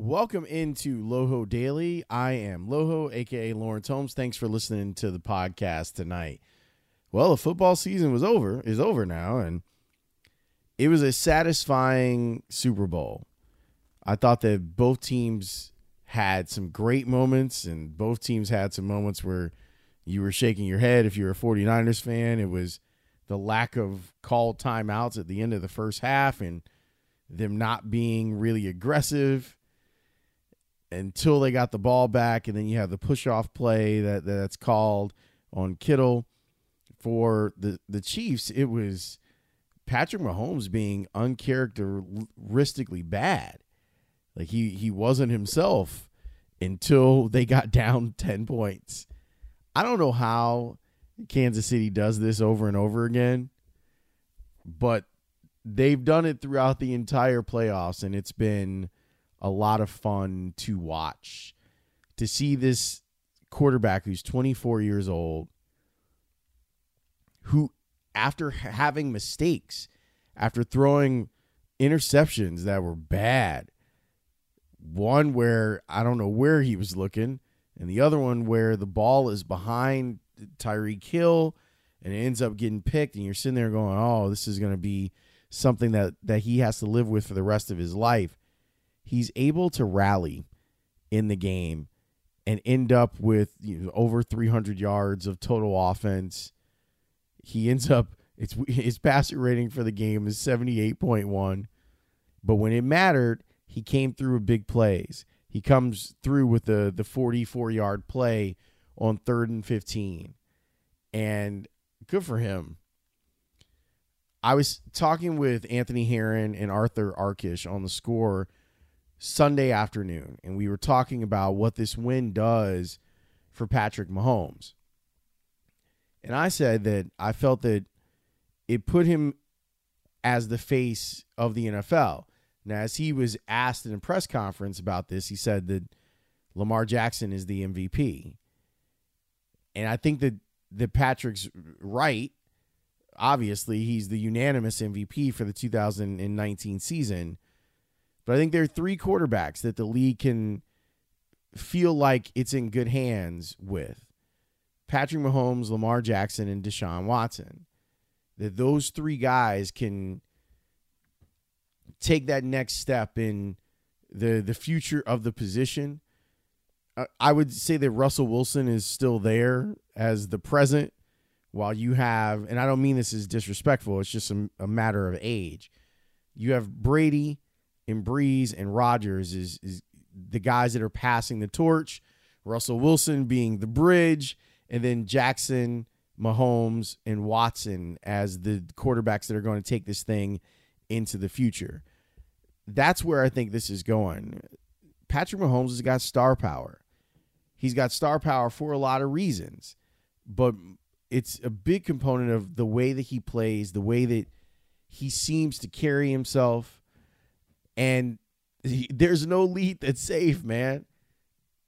Welcome into Loho Daily. I am Loho, aka Lawrence Holmes. Thanks for listening to the podcast tonight. Well, the football season was over, is over now, and it was a satisfying Super Bowl. I thought that both teams had some great moments, and both teams had some moments where you were shaking your head if you're a 49ers fan. It was the lack of called timeouts at the end of the first half and them not being really aggressive until they got the ball back, and then you have the push off play that that's called on Kittle for the the Chiefs. It was Patrick Mahomes being uncharacteristically bad, like he he wasn't himself until they got down ten points. I don't know how Kansas City does this over and over again, but they've done it throughout the entire playoffs, and it's been a lot of fun to watch. To see this quarterback who's 24 years old, who, after having mistakes, after throwing interceptions that were bad, one where I don't know where he was looking, and the other one where the ball is behind Tyreek Hill and it ends up getting picked, and you're sitting there going, "Oh, this is going to be something that that he has to live with for the rest of his life." He's able to rally in the game and end up with you know, over 300 yards of total offense. He ends up it's his passer rating for the game is 78.1, but when it mattered, he came through with big plays. He comes through with the the 44 yard play on third and 15, and good for him. I was talking with Anthony Herron and Arthur Arkush on the score Sunday afternoon, and we were talking about what this win does for Patrick Mahomes. And I said that I felt that it put him as the face of the NFL. Now, as he was asked in a press conference about this, he said that Lamar Jackson is the MVP. And I think that, that Patrick's right. Obviously, he's the unanimous MVP for the 2019 season. But I think there are three quarterbacks that the league can feel like it's in good hands with Patrick Mahomes, Lamar Jackson, and Deshaun Watson. That those three guys can take that next step in the the future of the position. I would say that Russell Wilson is still there as the present, while you have, and I don't mean this is disrespectful, it's just a, a matter of age. You have Brady, and Brees and Rodgers is is the guys that are passing the torch. Russell Wilson being the bridge, and then Jackson, Mahomes, and Watson as the quarterbacks that are going to take this thing into the future. That's where I think this is going. Patrick Mahomes has got star power. He's got star power for a lot of reasons, but it's a big component of the way that he plays, the way that he seems to carry himself and he, there's no lead that's safe, man.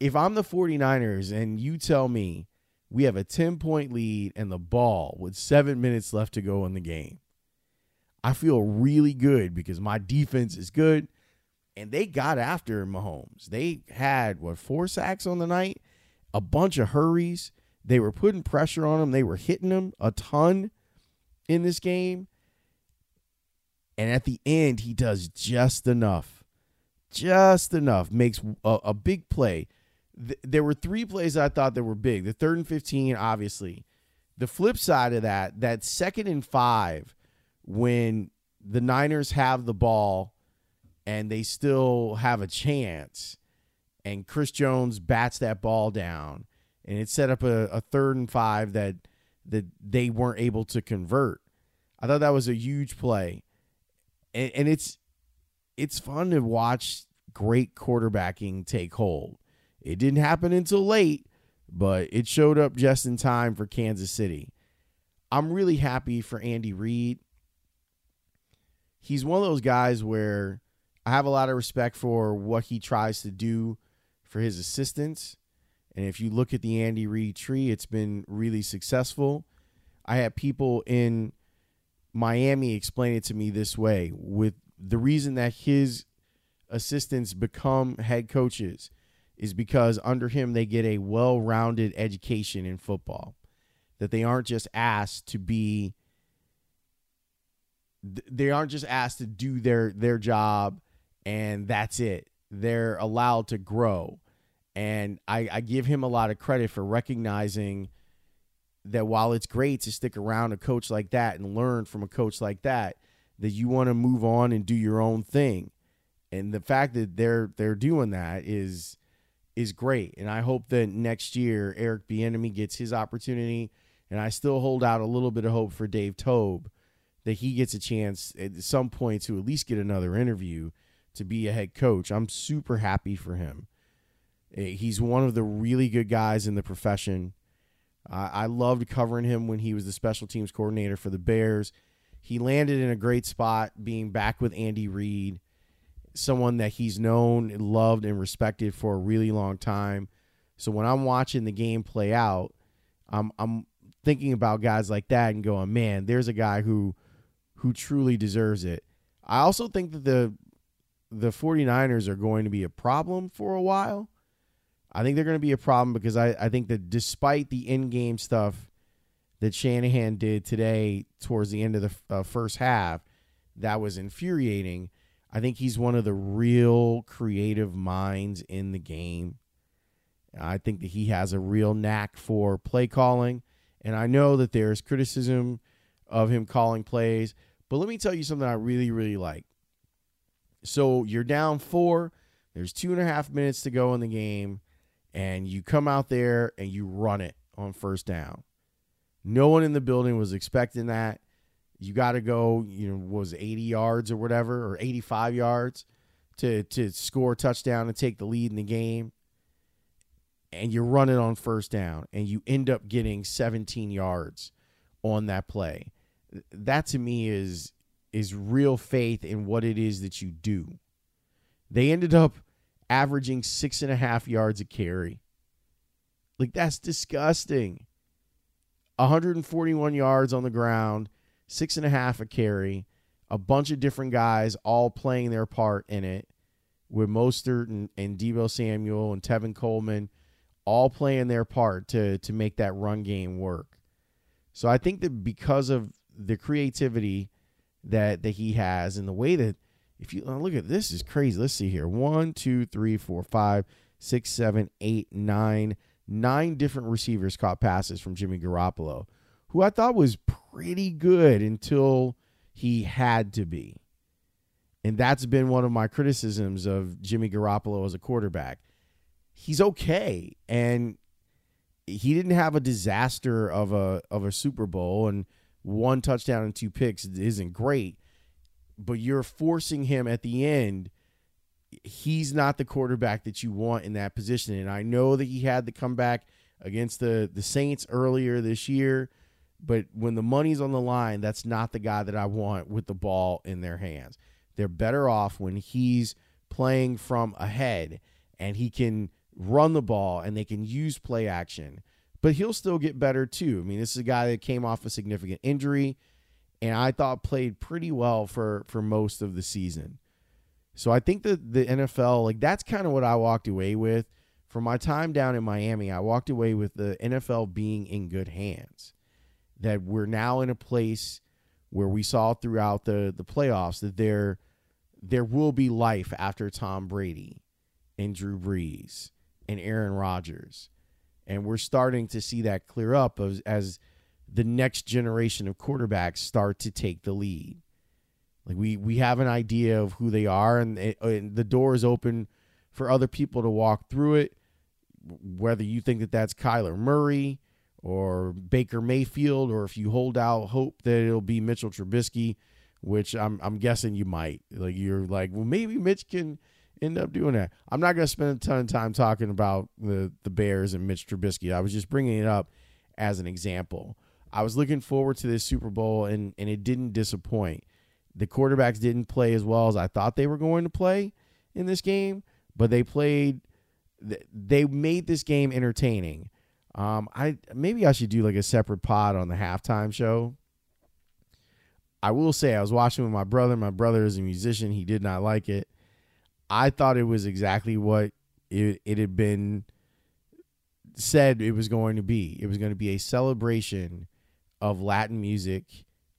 if I'm the 49ers and you tell me we have a 10 point lead and the ball with seven minutes left to go in the game, I feel really good because my defense is good. And they got after Mahomes. They had, what, four sacks on the night, a bunch of hurries. They were putting pressure on him. They were hitting him a ton in this game. And at the end, he does just enough. Just enough. Makes a, a big play. Th- there were three plays I thought that were big. The third and 15, obviously. The flip side of that, that second and five, when the Niners have the ball and they still have a chance, and Chris Jones bats that ball down, and it set up a, a third and five that that they weren't able to convert. I thought that was a huge play, and, and it's it's fun to watch great quarterbacking take hold. It didn't happen until late, but it showed up just in time for Kansas City. I'm really happy for Andy Reid. He's one of those guys where I have a lot of respect for what he tries to do for his assistants. And if you look at the Andy Reid tree, it's been really successful. I had people in Miami explain it to me this way with the reason that his assistants become head coaches is because under him they get a well-rounded education in football that they aren't just asked to be they aren't just asked to do their their job and that's it. They're allowed to grow. And I, I give him a lot of credit for recognizing that while it's great to stick around a coach like that and learn from a coach like that that you want to move on and do your own thing and the fact that they're they're doing that is is great. And I hope that next year Eric Bieniemy gets his opportunity. And I still hold out a little bit of hope for Dave Toub that he gets a chance at some point to at least get another interview to be a head coach. I'm super happy for him. Eh, he's one of the really good guys in the profession. I loved covering him when he was the special teams coordinator for the Bears. He landed in a great spot being back with Andy Reid someone that he's known, loved, and respected for a really long time. So when I'm watching the game play out, I'm I'm thinking about guys like that and going, man, there's a guy who who truly deserves it. I also think that the the 49ers are going to be a problem for a while. I think they're going to be a problem because I, I think that despite the in game stuff that Shanahan did today towards the end of the uh, first half, that was infuriating. I think he's one of the real creative minds in the game. I think that he has a real knack for play calling. And I know that there's criticism of him calling plays. But let me tell you something I really, really like. So you're down four, there's two and a half minutes to go in the game, and you come out there and you run it on first down. No one in the building was expecting that you got to go, you know, was 80 yards or whatever, or 85 yards to to score a touchdown and take the lead in the game. And you run it on first down, and you end up getting 17 yards on that play. That to me is is real faith in what it is that you do. They ended up averaging six and a half yards a carry. Like that's disgusting. 141 yards on the ground six and a half a carry, a bunch of different guys all playing their part in it, with Mostert and, and Deebo Samuel and Tevin Coleman all playing their part to to make that run game work. So I think that because of the creativity that that he has and the way that if you uh, look at this is crazy. Let's see here. One, two, three, four, five, six, seven, eight, nine, nine different receivers caught passes from Jimmy Garoppolo who I thought was pretty good until he had to be. And that's been one of my criticisms of Jimmy Garoppolo as a quarterback. He's okay and he didn't have a disaster of a of a Super Bowl and one touchdown and two picks isn't great, but you're forcing him at the end he's not the quarterback that you want in that position and I know that he had the comeback against the the Saints earlier this year but when the money's on the line, that's not the guy that I want with the ball in their hands. They're better off when he's playing from ahead and he can run the ball and they can use play action. But he'll still get better too. I mean, this is a guy that came off a significant injury and I thought played pretty well for for most of the season. So I think that the NFL, like that's kind of what I walked away with from my time down in Miami. I walked away with the NFL being in good hands. That we're now in a place where we saw throughout the the playoffs that there there will be life after Tom Brady and Drew Brees and Aaron Rodgers. And we're starting to see that clear up as, as the next generation of quarterbacks start to take the lead. Like we we have an idea of who they are, and, it, and the door is open for other people to walk through it. Whether you think that that's Kyler Murray or Baker Mayfield, or if you hold out hope that it'll be Mitchell Trubisky, which I'm I'm guessing you might. Like you're like, well, maybe Mitch can end up doing that. I'm not going to spend a ton of time talking about the the Bears and Mitch Trubisky. I was just bringing it up as an example. I was looking forward to this Super Bowl, and and it didn't disappoint. The quarterbacks didn't play as well as I thought they were going to play in this game, but they played. They made this game entertaining. Um, I maybe I should do like a separate pod on the halftime show. I will say I was watching with my brother. My brother is a musician. He did not like it. I thought it was exactly what it, it had been said it was going to be. It was going to be a celebration of Latin music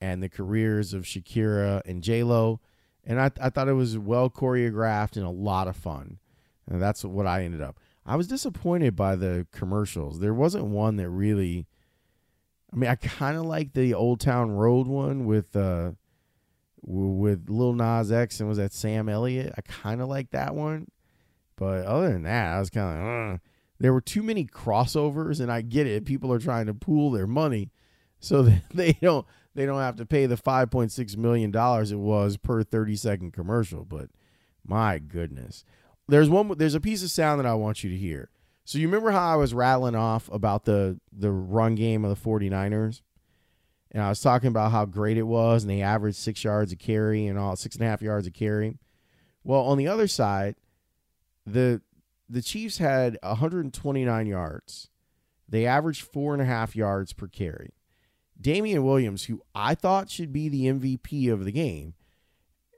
and the careers of Shakira and J Lo, and I, I thought it was well choreographed and a lot of fun, and that's what I ended up. I was disappointed by the commercials. There wasn't one that really. I mean, I kind of like the Old Town Road one with uh with Lil Nas X and was that Sam Elliott. I kind of like that one, but other than that, I was kind of. Uh, there were too many crossovers, and I get it. People are trying to pool their money, so they don't they don't have to pay the 5.6 million dollars it was per 30 second commercial but my goodness. There's one there's a piece of sound that I want you to hear. So you remember how I was rattling off about the the run game of the 49ers and I was talking about how great it was and they averaged six yards a carry and all six and a half yards a carry. Well on the other side the the Chiefs had 129 yards. They averaged four and a half yards per carry Damien Williams, who I thought should be the MVP of the game,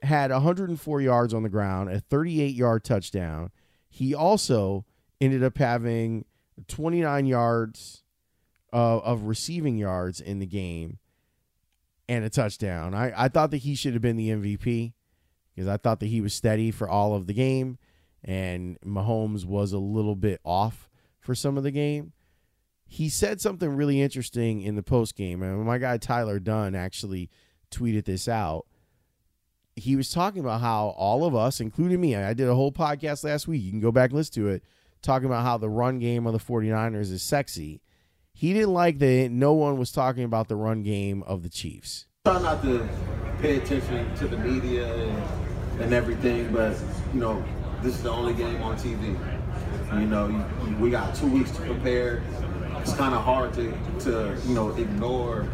had 104 yards on the ground, a 38 yard touchdown. He also ended up having 29 yards uh, of receiving yards in the game and a touchdown. I, I thought that he should have been the MVP because I thought that he was steady for all of the game and Mahomes was a little bit off for some of the game he said something really interesting in the post game. And my guy Tyler Dunne actually tweeted this out. He was talking about how all of us, including me, I did a whole podcast last week. You can go back and listen to it, talking about how the run game of the 49ers is sexy. He didn't like that no one was talking about the run game of the Chiefs. Try not to pay attention to the media and, and everything, but, you know, this is the only game on TV. You know, we got two weeks to prepare it's kind of hard to, to, you know, ignore,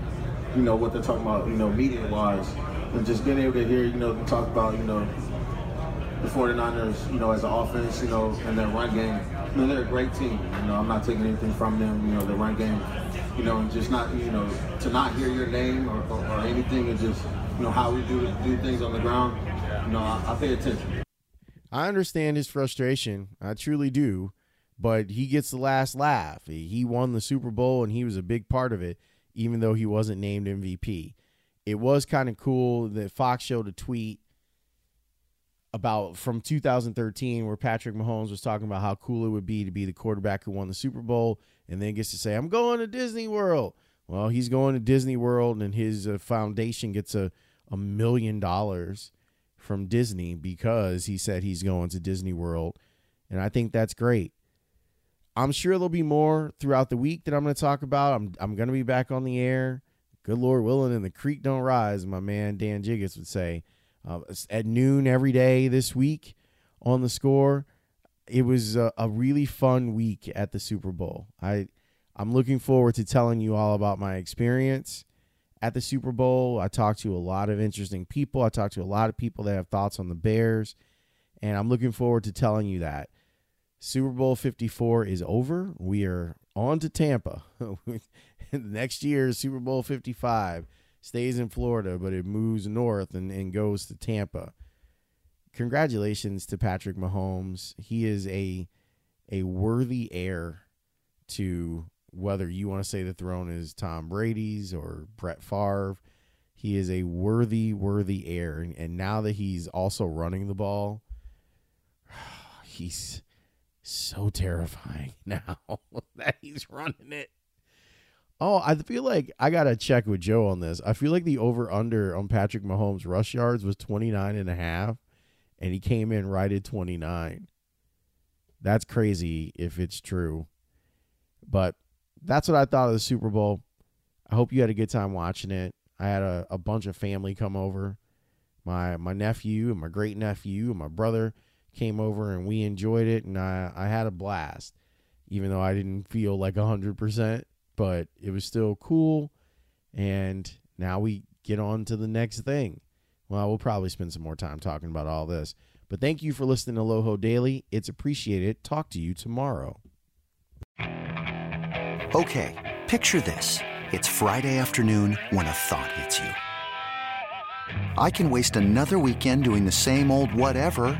you know, what they're talking about, you know, media-wise. And just being able to hear, you know, talk about, you know, the 49ers, you know, as an offense, you know, and their run game. You know, they're a great team. You know, I'm not taking anything from them, you know, their run game, you know, and just not, you know, to not hear your name or, or, or anything and just, you know, how we do do things on the ground, you know, I, I pay attention. I understand his frustration. I truly do but he gets the last laugh. He won the Super Bowl and he was a big part of it, even though he wasn't named MVP. It was kind of cool that Fox showed a tweet about from 2013 where Patrick Mahomes was talking about how cool it would be to be the quarterback who won the Super Bowl and then gets to say, I'm going to Disney World. Well, he's going to Disney World and his uh, foundation gets a, a million dollars from Disney because he said he's going to Disney World. And I think that's great. I'm sure there'll be more throughout the week that I'm going to talk about. I'm I'm going to be back on the air. Good Lord willing, and the creek don't rise, my man Dan Jiggetts would say. Uh, at noon every day this week on the score. It was a, a really fun week at the Super Bowl. I I'm looking forward to telling you all about my experience at the Super Bowl. I talked to a lot of interesting people. I talked to a lot of people that have thoughts on the Bears, and I'm looking forward to telling you that Super Bowl 54 is over. We are on to Tampa. Next year, Super Bowl 55 stays in Florida, but it moves north and, and goes to Tampa. Congratulations to Patrick Mahomes. He is a a worthy heir to whether you want to say the throne is Tom Brady's or Brett Favre. He is a worthy, worthy heir. And, and now that he's also running the ball, he's so terrifying now that he's running it. Oh, I feel like I got to check with Joe on this. I feel like the over under on Patrick Mahomes rush yards was 29 and a half and he came in right at 29. That's crazy if it's true. But that's what I thought of the Super Bowl. I hope you had a good time watching it. I had a, a bunch of family come over. My my nephew and my great nephew and my brother came over and we enjoyed it and I, I had a blast. Even though I didn't feel like hundred percent, but it was still cool. And now we get on to the next thing. Well, we'll probably spend some more time talking about all this. But thank you for listening to Loho Daily. It's appreciated. Talk to you tomorrow. Okay, picture this. It's Friday afternoon when a thought hits you. I can waste another weekend doing the same old whatever,